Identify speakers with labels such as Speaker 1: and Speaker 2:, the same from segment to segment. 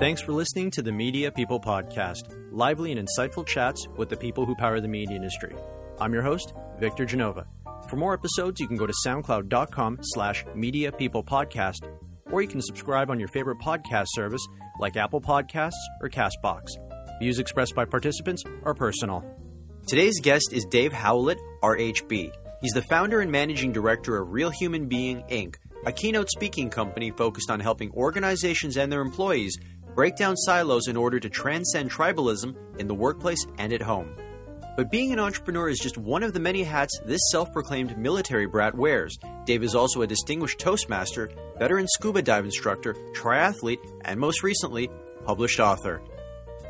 Speaker 1: Thanks for listening to the Media People Podcast, lively and insightful chats with the people who power the media industry. I'm your host, Victor Genova. For more episodes, you can go to soundcloud.com slash media people podcast, or you can subscribe on your favorite podcast service like Apple Podcasts or Castbox. Views expressed by participants are personal. Today's guest is Dave Howlett, RHB. He's the founder and managing director of Real Human Being, Inc., a keynote speaking company focused on helping organizations and their employees break down silos in order to transcend tribalism in the workplace and at home. But being an entrepreneur is just one of the many hats this self proclaimed military brat wears. Dave is also a distinguished Toastmaster, veteran scuba dive instructor, triathlete, and most recently, published author.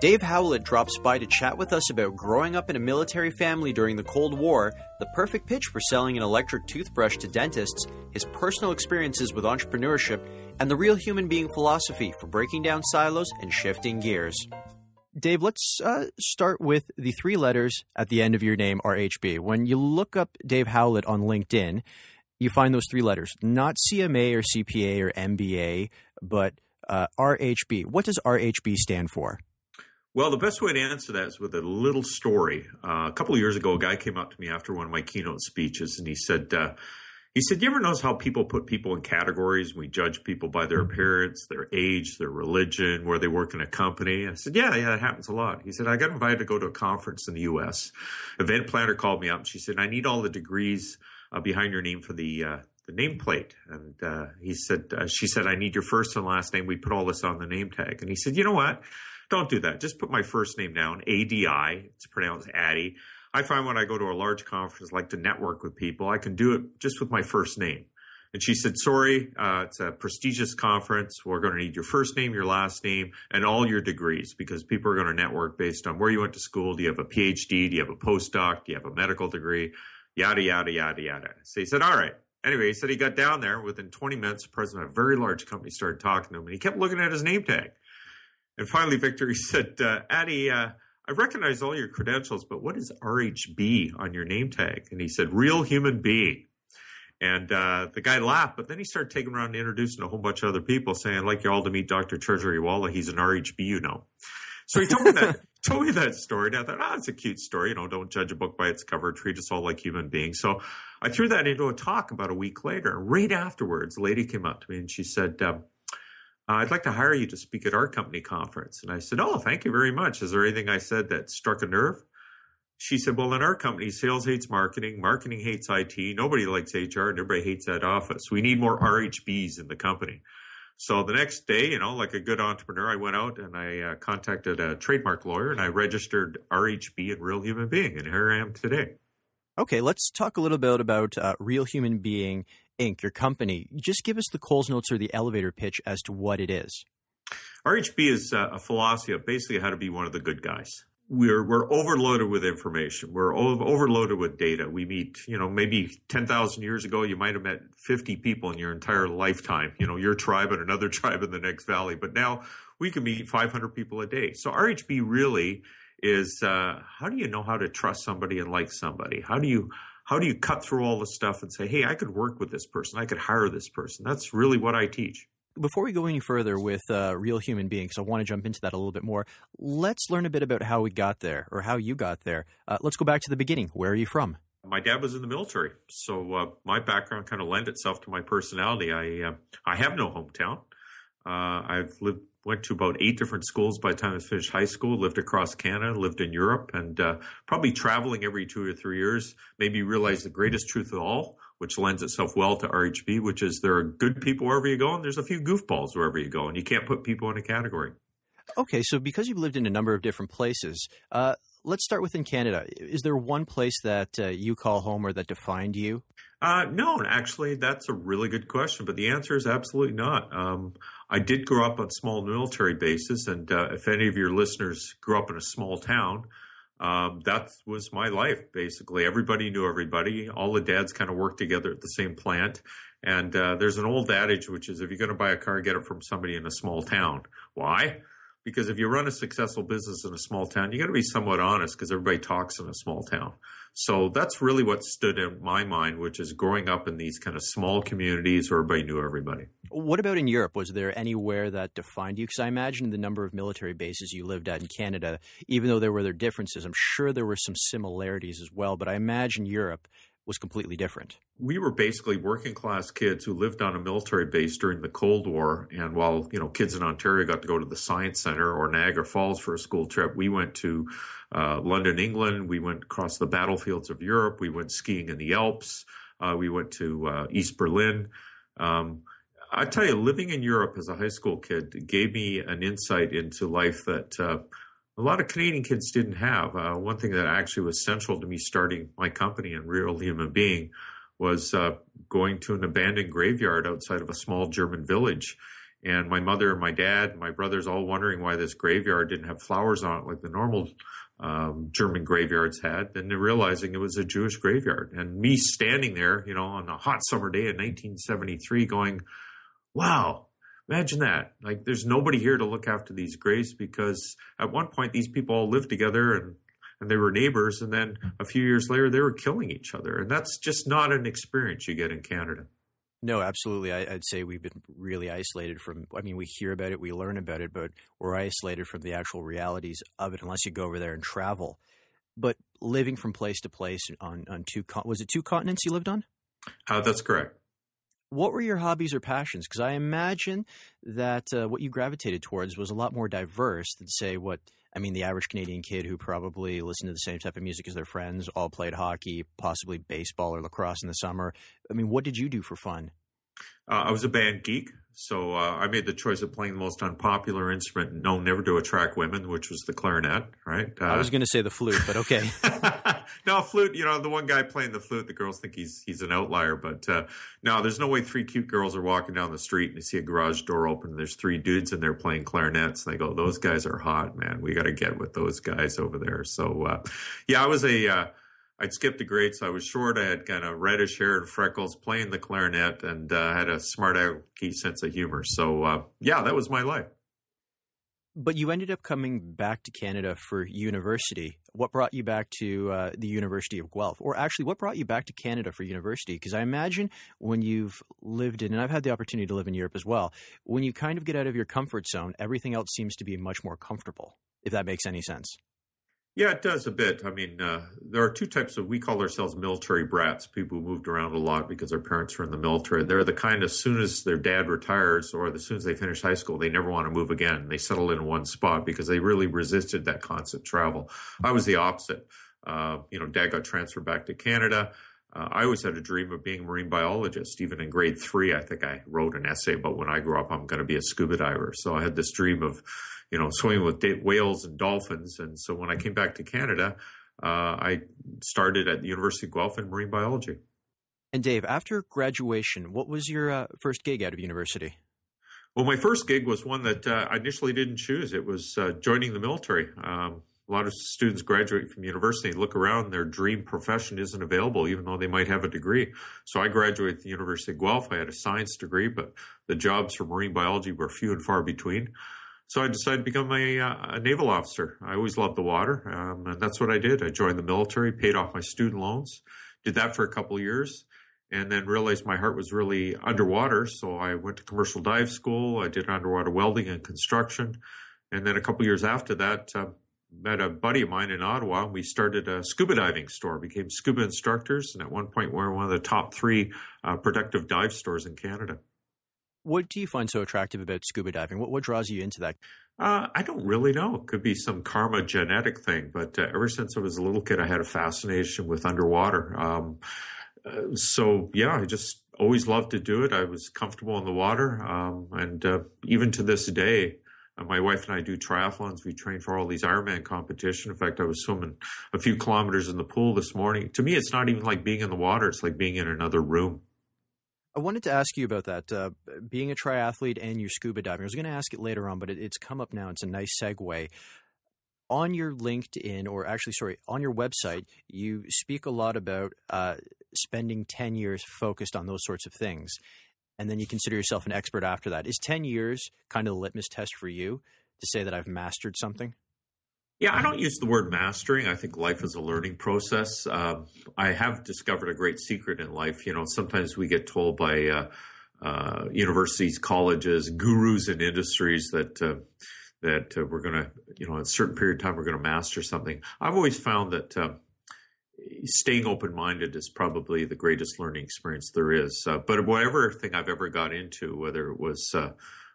Speaker 1: Dave Howlett drops by to chat with us about growing up in a military family during the Cold War, the perfect pitch for selling an electric toothbrush to dentists, his personal experiences with entrepreneurship, and the real human being philosophy for breaking down silos and shifting gears. Dave, let's uh, start with the three letters at the end of your name, RHB. When you look up Dave Howlett on LinkedIn, you find those three letters, not CMA or CPA or MBA, but uh, RHB. What does RHB stand for?
Speaker 2: Well, the best way to answer that is with a little story. Uh, a couple of years ago, a guy came up to me after one of my keynote speeches, and he said, uh, "He said, you ever notice how people put people in categories? We judge people by their appearance, their age, their religion, where they work in a company." I said, "Yeah, yeah, that happens a lot." He said, "I got invited to go to a conference in the U.S. Event planner called me up, and she said, "I need all the degrees uh, behind your name for the." Uh, the nameplate, and uh, he said, uh, "She said I need your first and last name. We put all this on the name tag." And he said, "You know what? Don't do that. Just put my first name down, ADI. It's pronounced Addy. I find when I go to a large conference, like to network with people, I can do it just with my first name. And she said, sorry, uh, it's a prestigious conference. We're going to need your first name, your last name, and all your degrees because people are going to network based on where you went to school. Do you have a PhD? Do you have a postdoc? Do you have a medical degree? Yada, yada, yada, yada. So he said, all right. Anyway, he said he got down there within 20 minutes. The president of a very large company started talking to him and he kept looking at his name tag. And finally, Victor, he said, uh, Addy, uh, I recognize all your credentials, but what is RHB on your name tag? And he said, real human being. And uh, the guy laughed, but then he started taking around and introducing a whole bunch of other people, saying, I'd like you all to meet Dr. Treasurywala. He's an RHB, you know. So he told me that told me that story. And I thought, oh, it's a cute story. You know, don't judge a book by its cover. Treat us all like human beings. So I threw that into a talk about a week later. And right afterwards, a lady came up to me and she said, um, uh, I'd like to hire you to speak at our company conference. And I said, Oh, thank you very much. Is there anything I said that struck a nerve? She said, Well, in our company, sales hates marketing, marketing hates IT, nobody likes HR, and everybody hates that office. We need more RHBs in the company. So the next day, you know, like a good entrepreneur, I went out and I uh, contacted a trademark lawyer and I registered RHB and Real Human Being, and here I am today.
Speaker 1: Okay, let's talk a little bit about uh, Real Human Being Inc., your company. Just give us the Coles Notes or the elevator pitch as to what it is.
Speaker 2: RHB is uh, a philosophy of basically how to be one of the good guys. We're we're overloaded with information. We're overloaded with data. We meet, you know, maybe ten thousand years ago, you might have met fifty people in your entire lifetime. You know, your tribe and another tribe in the next valley. But now we can meet five hundred people a day. So RHB really is uh, how do you know how to trust somebody and like somebody? How do you how do you cut through all the stuff and say, hey, I could work with this person, I could hire this person? That's really what I teach.
Speaker 1: Before we go any further with uh, real human beings, I want to jump into that a little bit more. Let's learn a bit about how we got there or how you got there. Uh, let's go back to the beginning. Where are you from?
Speaker 2: My dad was in the military, so uh, my background kind of lent itself to my personality. I uh, I have no hometown. Uh, I've lived went to about eight different schools by the time I finished high school, lived across Canada, lived in Europe, and uh, probably traveling every two or three years, maybe realized the greatest truth of all, which lends itself well to RHB, which is there are good people wherever you go, and there's a few goofballs wherever you go, and you can't put people in a category.
Speaker 1: Okay, so because you've lived in a number of different places, uh, let's start within Canada. Is there one place that uh, you call home or that defined you?
Speaker 2: Uh, no, actually, that's a really good question, but the answer is absolutely not. Um, I did grow up on small military bases, and uh, if any of your listeners grew up in a small town, um, that was my life basically. Everybody knew everybody. All the dads kind of worked together at the same plant. And uh, there's an old adage which is if you're going to buy a car, get it from somebody in a small town. Why? Because if you run a successful business in a small town, you got to be somewhat honest because everybody talks in a small town. So that's really what stood in my mind, which is growing up in these kind of small communities where everybody knew everybody.
Speaker 1: What about in Europe? Was there anywhere that defined you? Because I imagine the number of military bases you lived at in Canada, even though there were their differences, I'm sure there were some similarities as well. But I imagine Europe was completely different.
Speaker 2: We were basically working class kids who lived on a military base during the Cold War. And while, you know, kids in Ontario got to go to the Science Center or Niagara Falls for a school trip, we went to uh, London, England. We went across the battlefields of Europe. We went skiing in the Alps. Uh, we went to uh, East Berlin. Um, I tell you, living in Europe as a high school kid gave me an insight into life that uh, a lot of Canadian kids didn't have. Uh, one thing that actually was central to me starting my company and Real Human Being was uh, going to an abandoned graveyard outside of a small German village. And my mother and my dad, and my brothers, all wondering why this graveyard didn't have flowers on it like the normal um, German graveyards had. And realizing it was a Jewish graveyard. And me standing there, you know, on a hot summer day in 1973, going, "Wow, Imagine that. Like, there's nobody here to look after these graves because at one point these people all lived together and and they were neighbors, and then a few years later they were killing each other, and that's just not an experience you get in Canada.
Speaker 1: No, absolutely. I, would say we've been really isolated from. I mean, we hear about it, we learn about it, but we're isolated from the actual realities of it unless you go over there and travel. But living from place to place on on two was it two continents you lived on?
Speaker 2: Uh, that's correct
Speaker 1: what were your hobbies or passions? Because I imagine that uh, what you gravitated towards was a lot more diverse than, say, what I mean, the average Canadian kid who probably listened to the same type of music as their friends, all played hockey, possibly baseball or lacrosse in the summer. I mean, what did you do for fun?
Speaker 2: Uh, I was a band geek. So uh, I made the choice of playing the most unpopular instrument known never to attract women, which was the clarinet. Right?
Speaker 1: Uh, I was going to say the flute, but okay.
Speaker 2: no, flute. You know, the one guy playing the flute, the girls think he's he's an outlier. But uh, no, there's no way three cute girls are walking down the street and they see a garage door open. and There's three dudes in there playing clarinets. And they go, "Those guys are hot, man. We got to get with those guys over there." So uh, yeah, I was a uh, I'd skipped the grades. So I was short. I had kind of reddish hair and freckles, playing the clarinet, and uh, had a smart alecky sense of humor. So, uh, yeah, that was my life.
Speaker 1: But you ended up coming back to Canada for university. What brought you back to uh, the University of Guelph? Or actually, what brought you back to Canada for university? Because I imagine when you've lived in, and I've had the opportunity to live in Europe as well, when you kind of get out of your comfort zone, everything else seems to be much more comfortable, if that makes any sense.
Speaker 2: Yeah, it does a bit. I mean, uh, there are two types of, we call ourselves military brats, people who moved around a lot because their parents were in the military. They're the kind, as soon as their dad retires or as soon as they finish high school, they never want to move again. They settle in one spot because they really resisted that constant travel. I was the opposite. Uh, you know, dad got transferred back to Canada. Uh, I always had a dream of being a marine biologist. Even in grade three, I think I wrote an essay about when I grow up, I'm going to be a scuba diver. So I had this dream of, you know, swimming with whales and dolphins. And so when I came back to Canada, uh, I started at the University of Guelph in marine biology.
Speaker 1: And Dave, after graduation, what was your uh, first gig out of university?
Speaker 2: Well, my first gig was one that uh, I initially didn't choose. It was uh, joining the military. Um, a lot of students graduate from university look around their dream profession isn't available even though they might have a degree so i graduated at the university of guelph i had a science degree but the jobs for marine biology were few and far between so i decided to become a, uh, a naval officer i always loved the water um, and that's what i did i joined the military paid off my student loans did that for a couple years and then realized my heart was really underwater so i went to commercial dive school i did underwater welding and construction and then a couple years after that uh, met a buddy of mine in Ottawa. and We started a scuba diving store, became scuba instructors, and at one point we were one of the top three uh, productive dive stores in Canada.
Speaker 1: What do you find so attractive about scuba diving? What, what draws you into that?
Speaker 2: Uh, I don't really know. It could be some karma genetic thing, but uh, ever since I was a little kid, I had a fascination with underwater. Um, uh, so yeah, I just always loved to do it. I was comfortable in the water, um, and uh, even to this day, uh, my wife and I do triathlons. We train for all these Ironman competition. In fact, I was swimming a few kilometers in the pool this morning. To me, it's not even like being in the water. It's like being in another room.
Speaker 1: I wanted to ask you about that, uh, being a triathlete and your scuba diving. I was going to ask it later on, but it, it's come up now. It's a nice segue. On your LinkedIn, or actually, sorry, on your website, you speak a lot about uh, spending 10 years focused on those sorts of things and then you consider yourself an expert after that. Is 10 years kind of the litmus test for you to say that I've mastered something?
Speaker 2: Yeah, I don't use the word mastering. I think life is a learning process. Um, I have discovered a great secret in life. You know, sometimes we get told by uh, uh, universities, colleges, gurus in industries that uh, that uh, we're going to, you know, in a certain period of time, we're going to master something. I've always found that uh, staying open minded is probably the greatest learning experience there is. Uh, but whatever thing I've ever got into, whether it was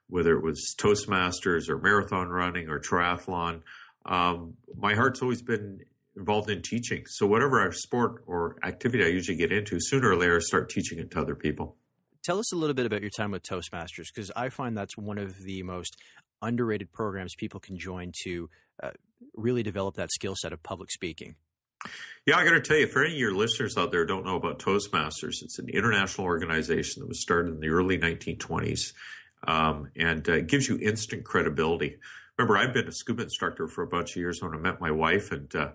Speaker 2: whether it was Toastmasters or marathon running or triathlon um, my heart's always been involved in teaching. So whatever sport or activity I usually get into, sooner or later, I start teaching it to other people.
Speaker 1: Tell us a little bit about your time with Toastmasters, because I find that's one of the most underrated programs people can join to uh, really develop that skill set of public speaking.
Speaker 2: Yeah, I got to tell you, for any of your listeners out there don't know about Toastmasters, it's an international organization that was started in the early 1920s, um, and uh, it gives you instant credibility remember I'd been a scuba instructor for a bunch of years when I met my wife, and uh,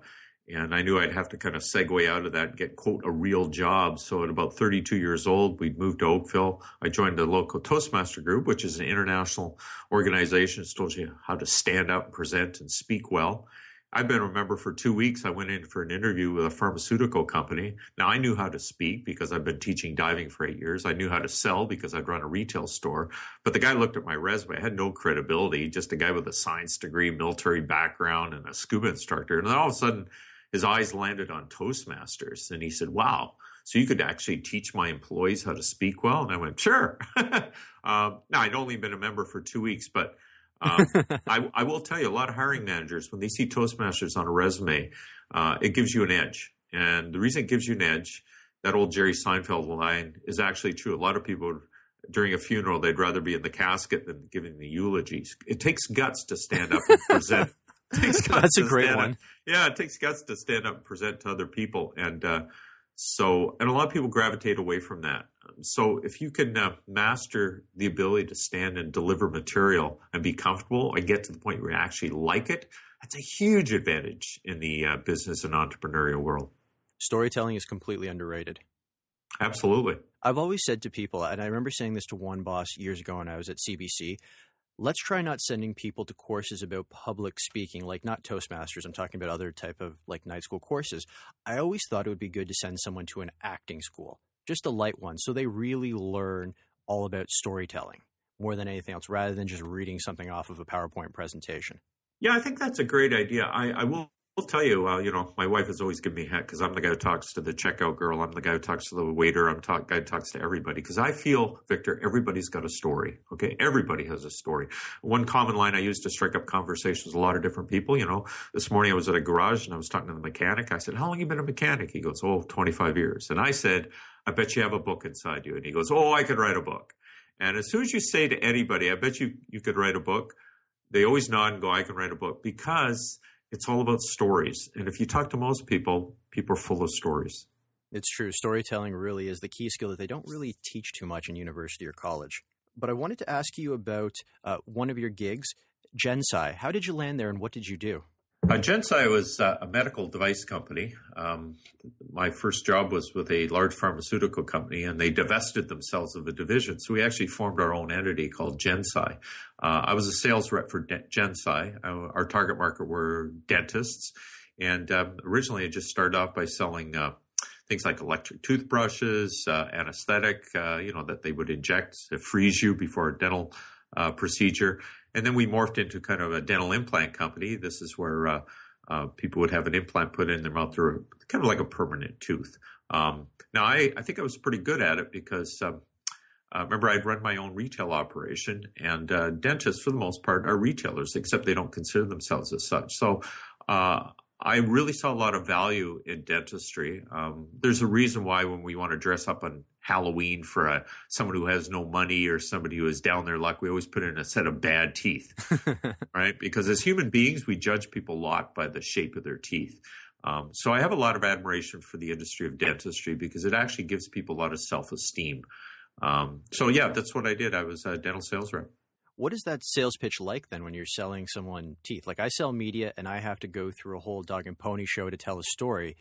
Speaker 2: and I knew I'd have to kind of segue out of that and get quote a real job. So at about 32 years old, we'd moved to Oakville. I joined the local Toastmaster group, which is an international organization that tells you how to stand up, and present, and speak well. I've been a member for two weeks. I went in for an interview with a pharmaceutical company. Now I knew how to speak because I've been teaching diving for eight years. I knew how to sell because I'd run a retail store. But the guy looked at my resume. I had no credibility, just a guy with a science degree, military background, and a scuba instructor. And then all of a sudden, his eyes landed on Toastmasters. And he said, Wow, so you could actually teach my employees how to speak well? And I went, Sure. um, now, I'd only been a member for two weeks, but um, I, I, will tell you, a lot of hiring managers, when they see Toastmasters on a resume, uh, it gives you an edge. And the reason it gives you an edge, that old Jerry Seinfeld line is actually true. A lot of people during a funeral, they'd rather be in the casket than giving the eulogies. It takes guts to stand up and present.
Speaker 1: That's a great one.
Speaker 2: Up. Yeah, it takes guts to stand up and present to other people. And uh, so, and a lot of people gravitate away from that. So, if you can uh, master the ability to stand and deliver material and be comfortable and get to the point where you actually like it, that's a huge advantage in the uh, business and entrepreneurial world.
Speaker 1: Storytelling is completely underrated.
Speaker 2: Absolutely.
Speaker 1: I've always said to people, and I remember saying this to one boss years ago when I was at CBC let's try not sending people to courses about public speaking like not toastmasters i'm talking about other type of like night school courses i always thought it would be good to send someone to an acting school just a light one so they really learn all about storytelling more than anything else rather than just reading something off of a powerpoint presentation
Speaker 2: yeah i think that's a great idea i, I will I'll tell you, uh, you know, my wife has always given me heck because I'm the guy who talks to the checkout girl. I'm the guy who talks to the waiter. I'm the guy who talks to everybody because I feel, Victor, everybody's got a story. Okay, everybody has a story. One common line I use to strike up conversations with a lot of different people. You know, this morning I was at a garage and I was talking to the mechanic. I said, "How long you been a mechanic?" He goes, "Oh, 25 years." And I said, "I bet you have a book inside you." And he goes, "Oh, I could write a book." And as soon as you say to anybody, "I bet you you could write a book," they always nod and go, "I can write a book," because it's all about stories. And if you talk to most people, people are full of stories.
Speaker 1: It's true. Storytelling really is the key skill that they don't really teach too much in university or college. But I wanted to ask you about uh, one of your gigs, Gensci. How did you land there and what did you do?
Speaker 2: Uh, Gensci was uh, a medical device company. Um, my first job was with a large pharmaceutical company, and they divested themselves of a division. So we actually formed our own entity called Gensci. Uh, I was a sales rep for De- Gensci. Uh, our target market were dentists, and um, originally I just started off by selling uh, things like electric toothbrushes, uh, anesthetic, you know, that they would inject to freeze you before a dental procedure. And then we morphed into kind of a dental implant company. This is where uh, uh, people would have an implant put in their mouth through kind of like a permanent tooth. Um, now, I, I think I was pretty good at it because um, uh, remember, I'd run my own retail operation, and uh, dentists, for the most part, are retailers, except they don't consider themselves as such. So uh, I really saw a lot of value in dentistry. Um, there's a reason why when we want to dress up on Halloween for a, someone who has no money or somebody who is down their luck, we always put in a set of bad teeth, right? Because as human beings, we judge people a lot by the shape of their teeth. Um, so I have a lot of admiration for the industry of dentistry because it actually gives people a lot of self-esteem. Um, so yeah, that's what I did. I was a dental sales rep.
Speaker 1: What is that sales pitch like then when you're selling someone teeth? Like I sell media and I have to go through a whole dog and pony show to tell a story,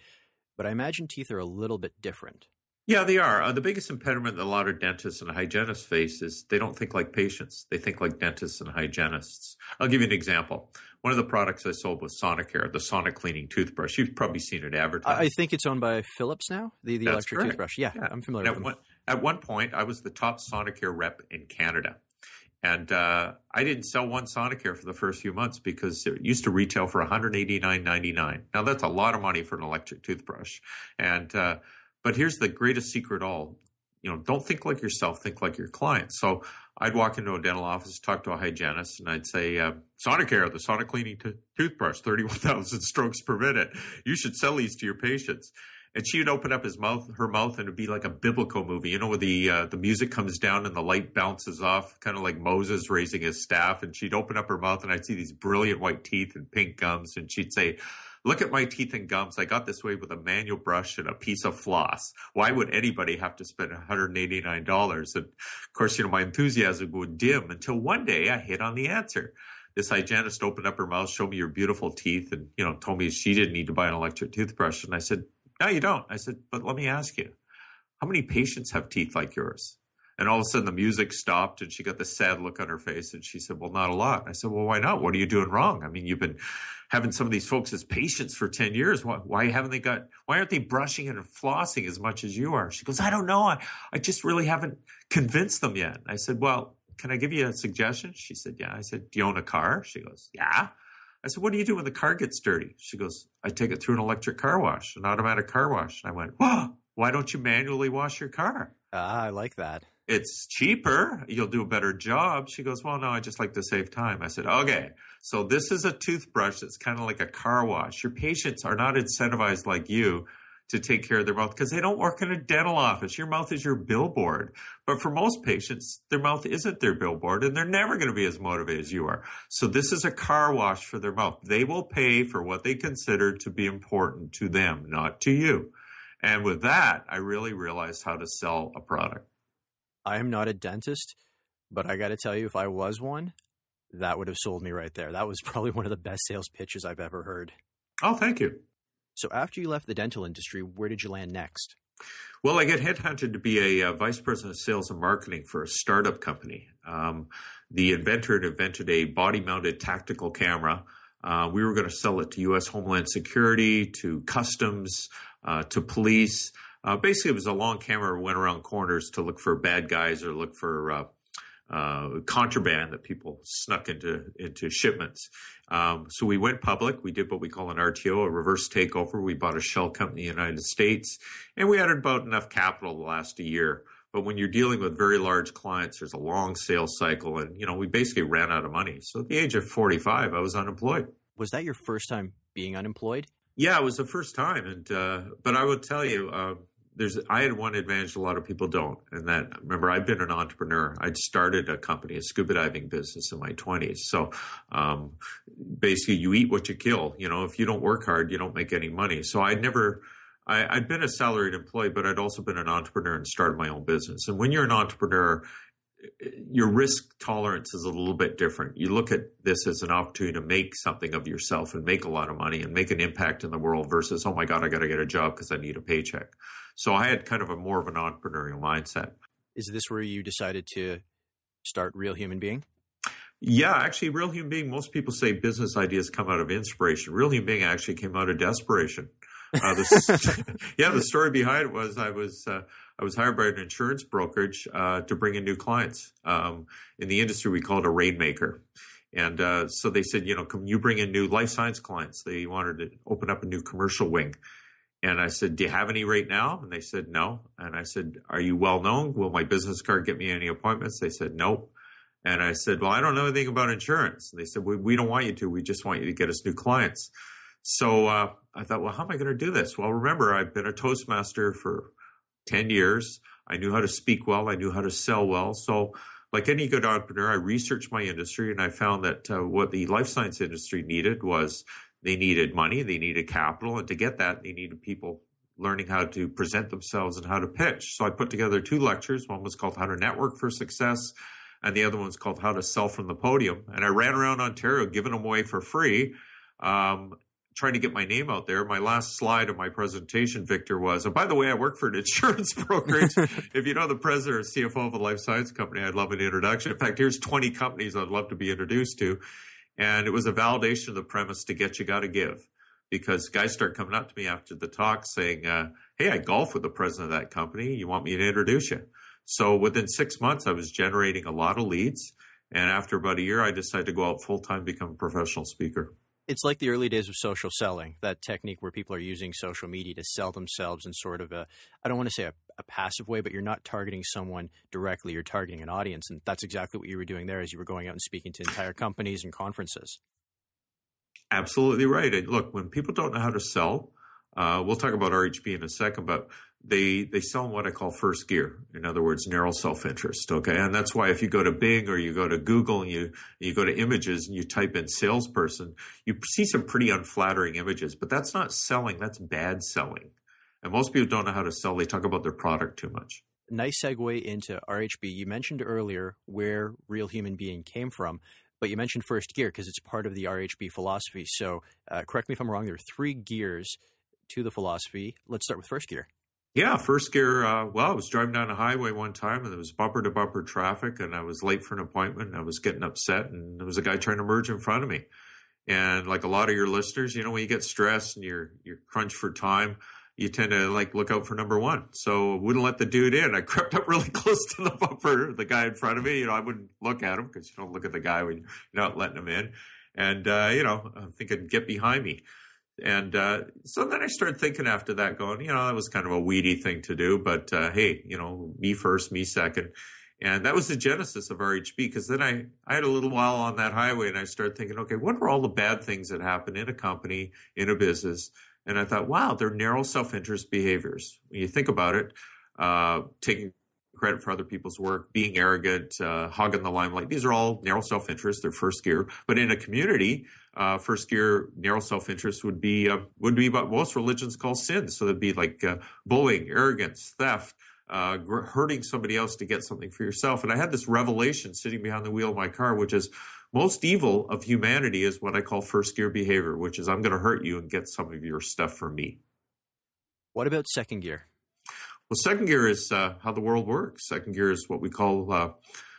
Speaker 1: but I imagine teeth are a little bit different.
Speaker 2: Yeah, they are. Uh, the biggest impediment that a lot of dentists and hygienists face is they don't think like patients. They think like dentists and hygienists. I'll give you an example. One of the products I sold was Sonicare, the sonic cleaning toothbrush. You've probably seen it advertised.
Speaker 1: I think it's owned by Philips now, the, the electric correct. toothbrush. Yeah, yeah, I'm familiar
Speaker 2: at
Speaker 1: with
Speaker 2: it. at one point, I was the top Sonicare rep in Canada. And uh, I didn't sell one Sonicare for the first few months because it used to retail for $189.99. Now that's a lot of money for an electric toothbrush. And uh, but here's the greatest secret all. You know, don't think like yourself, think like your client. So I'd walk into a dental office, talk to a hygienist, and I'd say, uh, Sonicare, the sonic cleaning toothbrush, 31,000 strokes per minute. You should sell these to your patients. And she would open up his mouth, her mouth, and it'd be like a biblical movie. You know, where the uh, the music comes down and the light bounces off, kind of like Moses raising his staff. And she'd open up her mouth, and I'd see these brilliant white teeth and pink gums, and she'd say, Look at my teeth and gums. I got this way with a manual brush and a piece of floss. Why would anybody have to spend $189? And of course, you know, my enthusiasm would dim until one day I hit on the answer. This hygienist opened up her mouth, showed me your beautiful teeth, and, you know, told me she didn't need to buy an electric toothbrush. And I said, No, you don't. I said, But let me ask you, how many patients have teeth like yours? And all of a sudden the music stopped and she got this sad look on her face and she said, Well, not a lot. I said, Well, why not? What are you doing wrong? I mean, you've been having some of these folks as patients for 10 years. Why, why haven't they got, why aren't they brushing and flossing as much as you are? She goes, I don't know. I, I just really haven't convinced them yet. I said, Well, can I give you a suggestion? She said, Yeah. I said, Do you own a car? She goes, Yeah. I said, What do you do when the car gets dirty? She goes, I take it through an electric car wash, an automatic car wash. And I went, Whoa, why don't you manually wash your car?
Speaker 1: Ah, I like that
Speaker 2: it's cheaper. You'll do a better job. She goes, well, no, I just like to save time. I said, okay. So this is a toothbrush that's kind of like a car wash. Your patients are not incentivized like you to take care of their mouth because they don't work in a dental office. Your mouth is your billboard. But for most patients, their mouth isn't their billboard and they're never going to be as motivated as you are. So this is a car wash for their mouth. They will pay for what they consider to be important to them, not to you. And with that, I really realized how to sell a product.
Speaker 1: I am not a dentist, but I got to tell you, if I was one, that would have sold me right there. That was probably one of the best sales pitches I've ever heard.
Speaker 2: Oh, thank you.
Speaker 1: So after you left the dental industry, where did you land next?
Speaker 2: Well, I got headhunted to be a, uh, vice president of sales and marketing for a startup company. Um, the inventor had invented a body mounted tactical camera. Uh, we were going to sell it to U.S. Homeland Security, to customs, uh, to police. Uh, basically, it was a long camera went around corners to look for bad guys or look for uh, uh, contraband that people snuck into into shipments. Um, so we went public. We did what we call an RTO, a reverse takeover. We bought a shell company in the United States, and we had about enough capital to last a year. But when you're dealing with very large clients, there's a long sales cycle, and you know we basically ran out of money. So at the age of 45, I was unemployed.
Speaker 1: Was that your first time being unemployed?
Speaker 2: Yeah, it was the first time, and uh, but I will tell you, uh, there's I had one advantage a lot of people don't, and that remember I've been an entrepreneur. I'd started a company, a scuba diving business in my 20s. So um, basically, you eat what you kill. You know, if you don't work hard, you don't make any money. So I'd never. I, I'd been a salaried employee, but I'd also been an entrepreneur and started my own business. And when you're an entrepreneur, your risk tolerance is a little bit different. You look at this as an opportunity to make something of yourself and make a lot of money and make an impact in the world versus, oh my God, I got to get a job because I need a paycheck. So I had kind of a more of an entrepreneurial mindset.
Speaker 1: Is this where you decided to start Real Human Being?
Speaker 2: Yeah, actually, Real Human Being, most people say business ideas come out of inspiration. Real Human Being actually came out of desperation. Uh, the, yeah, the story behind it was I was uh, I was hired by an insurance brokerage uh, to bring in new clients. Um, in the industry, we call it a rainmaker. And uh, so they said, you know, can you bring in new life science clients? They wanted to open up a new commercial wing. And I said, Do you have any right now? And they said, No. And I said, Are you well known? Will my business card get me any appointments? They said, Nope. And I said, Well, I don't know anything about insurance. And they said, We, we don't want you to. We just want you to get us new clients. So uh, I thought, Well, how am I going to do this? Well, remember, I've been a Toastmaster for 10 years. I knew how to speak well, I knew how to sell well. So, like any good entrepreneur, I researched my industry and I found that uh, what the life science industry needed was they needed money, they needed capital, and to get that, they needed people learning how to present themselves and how to pitch. So I put together two lectures. One was called How to Network for Success, and the other one's called How to Sell from the Podium. And I ran around Ontario giving them away for free, um, trying to get my name out there. My last slide of my presentation, Victor, was, and by the way, I work for an insurance brokerage. if you know the president or CFO of a life science company, I'd love an introduction. In fact, here's 20 companies I'd love to be introduced to. And it was a validation of the premise to get you got to give because guys start coming up to me after the talk saying, uh, Hey, I golf with the president of that company. You want me to introduce you? So within six months, I was generating a lot of leads. And after about a year, I decided to go out full time, become a professional speaker.
Speaker 1: It's like the early days of social selling, that technique where people are using social media to sell themselves in sort of a, I don't want to say a, a passive way, but you're not targeting someone directly, you're targeting an audience. And that's exactly what you were doing there as you were going out and speaking to entire companies and conferences.
Speaker 2: Absolutely right. And look, when people don't know how to sell, uh, we'll talk about RHB in a second, but they they sell in what I call first gear. In other words, narrow self interest. Okay, and that's why if you go to Bing or you go to Google and you you go to images and you type in salesperson, you see some pretty unflattering images. But that's not selling. That's bad selling. And most people don't know how to sell. They talk about their product too much.
Speaker 1: Nice segue into RHB. You mentioned earlier where Real Human Being came from but you mentioned first gear because it's part of the RHB philosophy. So, uh, correct me if I'm wrong. There are three gears to the philosophy. Let's start with first gear.
Speaker 2: Yeah, first gear. Uh, well, I was driving down a highway one time and there was bumper to bumper traffic, and I was late for an appointment. I was getting upset, and there was a guy trying to merge in front of me. And like a lot of your listeners, you know, when you get stressed and you're you're crunched for time, you tend to like look out for number one. So I wouldn't let the dude in. I crept up really close to the bumper, the guy in front of me. You know, I wouldn't look at him because you don't look at the guy when you're not letting him in. And uh, you know, I'm thinking, get behind me. And uh, so then I started thinking after that, going, you know, that was kind of a weedy thing to do, but uh, hey, you know, me first, me second. And that was the genesis of RHB because then I, I had a little while on that highway and I started thinking, okay, what are all the bad things that happen in a company, in a business and I thought, wow, they're narrow self interest behaviors. When you think about it, uh, taking credit for other people's work, being arrogant, uh, hogging the limelight, these are all narrow self interest. They're first gear. But in a community, uh, first gear narrow self interest would be uh, would be what most religions call sins. So that'd be like uh, bullying, arrogance, theft. Uh, hurting somebody else to get something for yourself. And I had this revelation sitting behind the wheel of my car, which is most evil of humanity is what I call first gear behavior, which is I'm going to hurt you and get some of your stuff for me.
Speaker 1: What about second gear?
Speaker 2: Well, second gear is uh, how the world works. Second gear is what we call uh,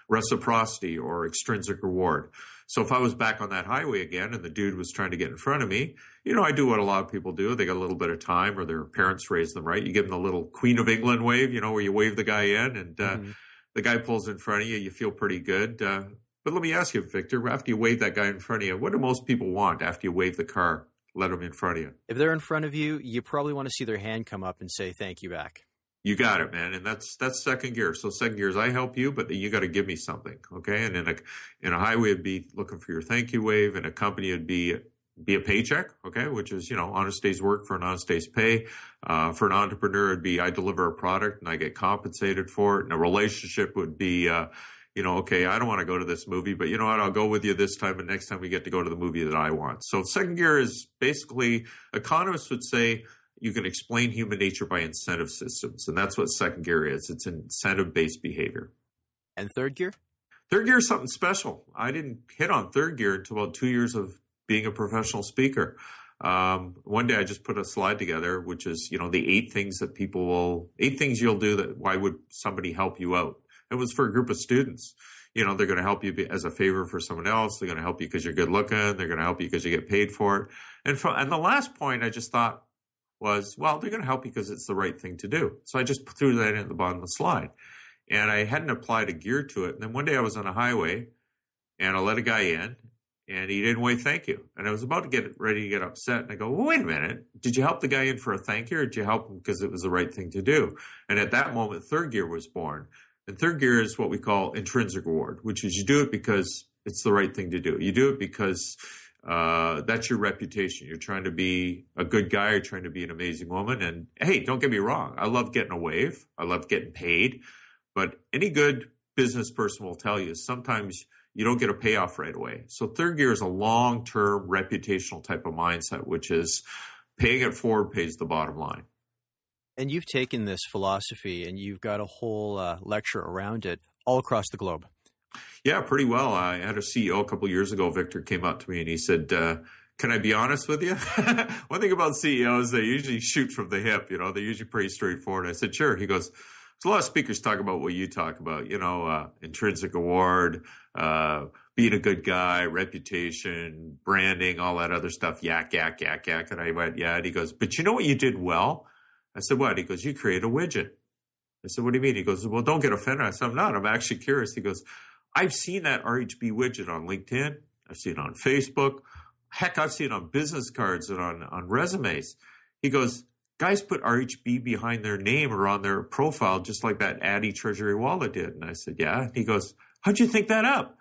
Speaker 2: reciprocity or extrinsic reward. So if I was back on that highway again and the dude was trying to get in front of me, you know, I do what a lot of people do. They got a little bit of time or their parents raised them right. You give them the little Queen of England wave, you know, where you wave the guy in and uh, mm-hmm. the guy pulls in front of you. You feel pretty good. Uh, but let me ask you, Victor, after you wave that guy in front of you, what do most people want after you wave the car, let them in front of you?
Speaker 1: If they're in front of you, you probably want to see their hand come up and say thank you back.
Speaker 2: You got it, man, and that's that's second gear. So second gear is I help you, but you got to give me something, okay? And in a in a highway, it'd be looking for your thank you wave. and a company, it'd be be a paycheck, okay, which is you know honest day's work for an honest day's pay. Uh, for an entrepreneur, it'd be I deliver a product and I get compensated for it. And a relationship would be uh, you know, okay, I don't want to go to this movie, but you know what? I'll go with you this time, and next time we get to go to the movie that I want. So, second gear is basically economists would say you can explain human nature by incentive systems, and that's what second gear is. It's incentive based behavior.
Speaker 1: And third gear?
Speaker 2: Third gear is something special. I didn't hit on third gear until about two years of being a professional speaker. Um, one day I just put a slide together, which is, you know, the eight things that people will, eight things you'll do that, why would somebody help you out? It was for a group of students. You know, they're going to help you as a favor for someone else. They're going to help you because you're good looking. They're going to help you because you get paid for it. And from, and the last point I just thought was, well, they're going to help because it's the right thing to do. So I just threw that in at the bottom of the slide. And I hadn't applied a gear to it. And then one day I was on a highway and I let a guy in and he didn't wait thank you. And I was about to get ready to get upset. And I go, well, wait a minute. Did you help the guy in for a thank you or did you help him because it was the right thing to do? And at that moment, third gear was born. And third gear is what we call intrinsic reward, which is you do it because it's the right thing to do. You do it because uh, that's your reputation. You're trying to be a good guy. You're trying to be an amazing woman. And hey, don't get me wrong. I love getting a wave. I love getting paid. But any good business person will tell you sometimes you don't get a payoff right away. So third gear is a long term reputational type of mindset, which is paying it forward pays the bottom line.
Speaker 1: And you've taken this philosophy and you've got a whole uh, lecture around it all across the globe.
Speaker 2: Yeah, pretty well. I had a CEO a couple years ago, Victor, came up to me and he said, uh, can I be honest with you? One thing about CEOs, they usually shoot from the hip. You know, they're usually pretty straightforward. I said, sure. He goes, there's a lot of speakers talk about what you talk about, you know, uh, intrinsic award, uh, being a good guy, reputation, branding, all that other stuff. Yak, yak, yak, yak. And I went, yeah. And he goes, but you know what you did well? I said, what? He goes, you created a widget. I said, what do you mean? He goes, well, don't get offended. I said, I'm not. I'm actually curious. He goes, I've seen that RHB widget on LinkedIn. I've seen it on Facebook. Heck, I've seen it on business cards and on, on resumes. He goes, guys put RHB behind their name or on their profile, just like that Addy Treasurywala did. And I said, yeah. He goes, how'd you think that up?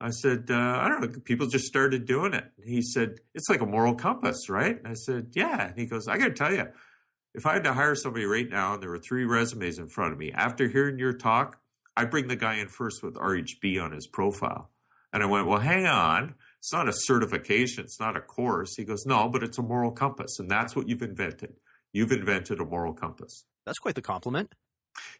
Speaker 2: I said, uh, I don't know. People just started doing it. He said, it's like a moral compass, right? And I said, yeah. And he goes, I got to tell you, if I had to hire somebody right now and there were three resumes in front of me, after hearing your talk, I bring the guy in first with RHB on his profile. And I went, well, hang on. It's not a certification. It's not a course. He goes, no, but it's a moral compass. And that's what you've invented. You've invented a moral compass.
Speaker 1: That's quite the compliment.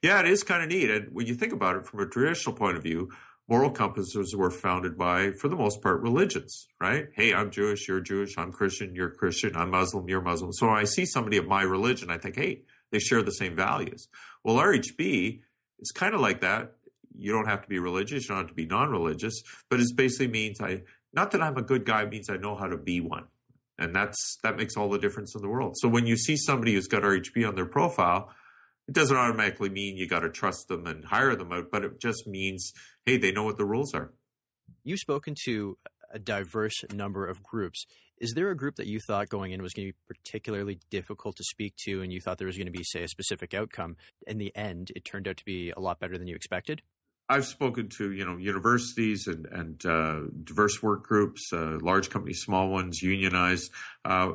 Speaker 2: Yeah, it is kind of neat. And when you think about it from a traditional point of view, moral compasses were founded by, for the most part, religions, right? Hey, I'm Jewish, you're Jewish, I'm Christian, you're Christian, I'm Muslim, you're Muslim. So I see somebody of my religion, I think, hey, they share the same values. Well, RHB is kind of like that. You don't have to be religious, you don't have to be non religious, but it basically means I, not that I'm a good guy, means I know how to be one. And that's that makes all the difference in the world. So when you see somebody who's got RHB on their profile, it doesn't automatically mean you got to trust them and hire them out, but it just means, hey, they know what the rules are.
Speaker 1: You've spoken to a diverse number of groups. Is there a group that you thought going in was going to be particularly difficult to speak to, and you thought there was going to be, say, a specific outcome? In the end, it turned out to be a lot better than you expected.
Speaker 2: I've spoken to you know universities and and uh, diverse work groups, uh, large companies, small ones, unionized. Uh,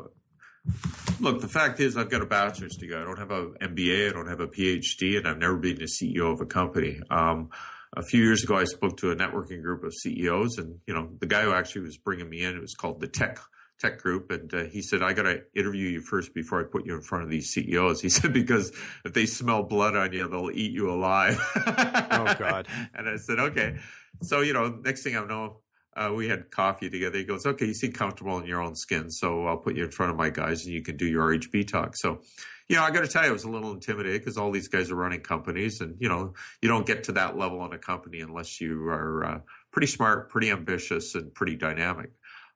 Speaker 2: look, the fact is, I've got a bachelor's degree. I don't have an MBA. I don't have a PhD, and I've never been a CEO of a company. Um, a few years ago, I spoke to a networking group of CEOs, and you know the guy who actually was bringing me in it was called the Tech tech group and uh, he said i got to interview you first before i put you in front of these ceos he said because if they smell blood on you they'll eat you alive.
Speaker 1: Oh god.
Speaker 2: And i said okay. So you know next thing i know uh, we had coffee together. He goes okay you seem comfortable in your own skin so i'll put you in front of my guys and you can do your rhb talk. So you know i got to tell you i was a little intimidated because all these guys are running companies and you know you don't get to that level in a company unless you are uh, pretty smart pretty ambitious and pretty dynamic.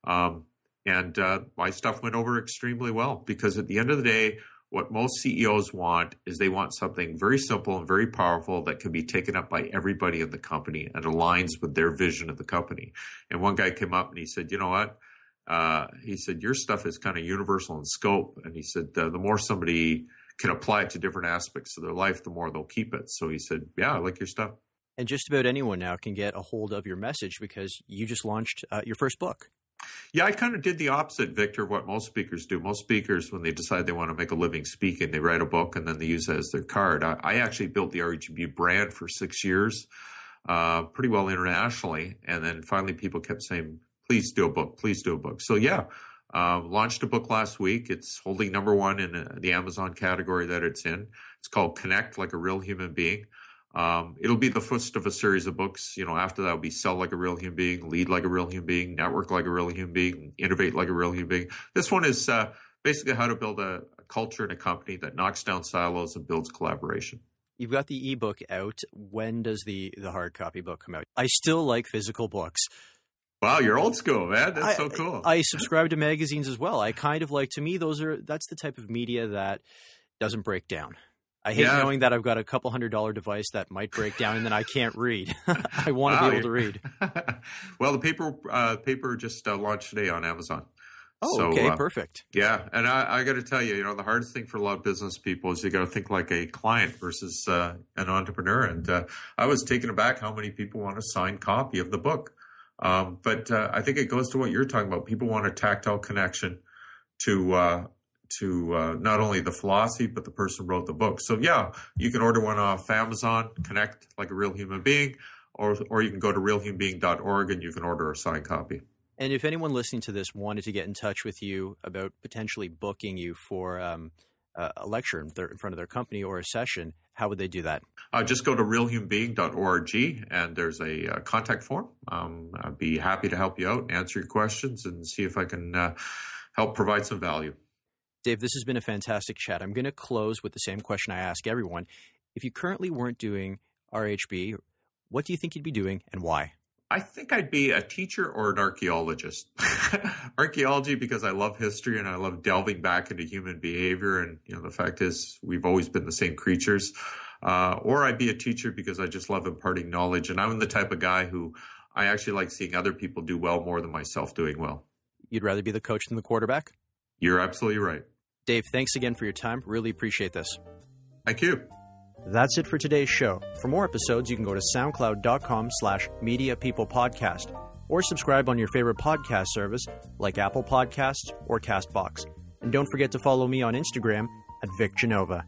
Speaker 2: Um, and uh, my stuff went over extremely well because at the end of the day, what most CEOs want is they want something very simple and very powerful that can be taken up by everybody in the company and aligns with their vision of the company. And one guy came up and he said, "You know what?" Uh, he said, "Your stuff is kind of universal in scope." And he said, "The more somebody can apply it to different aspects of their life, the more they'll keep it." So he said, "Yeah, I like your stuff."
Speaker 1: And just about anyone now can get a hold of your message because you just launched uh, your first book.
Speaker 2: Yeah, I kind of did the opposite, Victor, of what most speakers do. Most speakers, when they decide they want to make a living speaking, they write a book and then they use it as their card. I, I actually built the RHB brand for six years, uh, pretty well internationally. And then finally, people kept saying, please do a book, please do a book. So, yeah, uh, launched a book last week. It's holding number one in uh, the Amazon category that it's in. It's called Connect Like a Real Human Being. Um, it'll be the first of a series of books. You know, after that will be Sell Like a Real Human Being, Lead Like a Real Human Being, Network Like a Real Human Being, Innovate Like a Real Human Being. This one is uh, basically how to build a, a culture in a company that knocks down silos and builds collaboration.
Speaker 1: You've got the ebook out. When does the the hard copy book come out? I still like physical books.
Speaker 2: Wow, you're old school, man. That's
Speaker 1: I,
Speaker 2: so cool.
Speaker 1: I subscribe to magazines as well. I kind of like to me those are that's the type of media that doesn't break down. I hate yeah. knowing that I've got a couple hundred dollar device that might break down and then I can't read. I want wow. to be able to read.
Speaker 2: well, the paper uh, paper just uh, launched today on Amazon.
Speaker 1: Oh, so, okay, uh, perfect.
Speaker 2: Yeah, and I, I got to tell you, you know, the hardest thing for a lot of business people is you got to think like a client versus uh, an entrepreneur. And uh, I was taken aback how many people want a signed copy of the book. Um, but uh, I think it goes to what you're talking about. People want a tactile connection to to uh, not only the philosophy but the person who wrote the book. So yeah, you can order one off Amazon, connect like a real human being, or or you can go to realhumanbeing.org and you can order a signed copy.
Speaker 1: And if anyone listening to this wanted to get in touch with you about potentially booking you for um, a lecture in, their, in front of their company or a session, how would they do that?
Speaker 2: Uh, just go to realhumanbeing.org and there's a uh, contact form. Um, I'd be happy to help you out, answer your questions, and see if I can uh, help provide some value.
Speaker 1: Dave, this has been a fantastic chat. I'm going to close with the same question I ask everyone. If you currently weren't doing RHB, what do you think you'd be doing and why?
Speaker 2: I think I'd be a teacher or an archaeologist. Archaeology because I love history and I love delving back into human behavior. And you know, the fact is, we've always been the same creatures. Uh, or I'd be a teacher because I just love imparting knowledge. And I'm the type of guy who I actually like seeing other people do well more than myself doing well.
Speaker 1: You'd rather be the coach than the quarterback?
Speaker 2: You're absolutely right.
Speaker 1: Dave, thanks again for your time. Really appreciate this.
Speaker 2: Thank you.
Speaker 1: That's it for today's show. For more episodes, you can go to soundcloud.com slash media people podcast or subscribe on your favorite podcast service like Apple Podcasts or Castbox. And don't forget to follow me on Instagram at Vic Genova.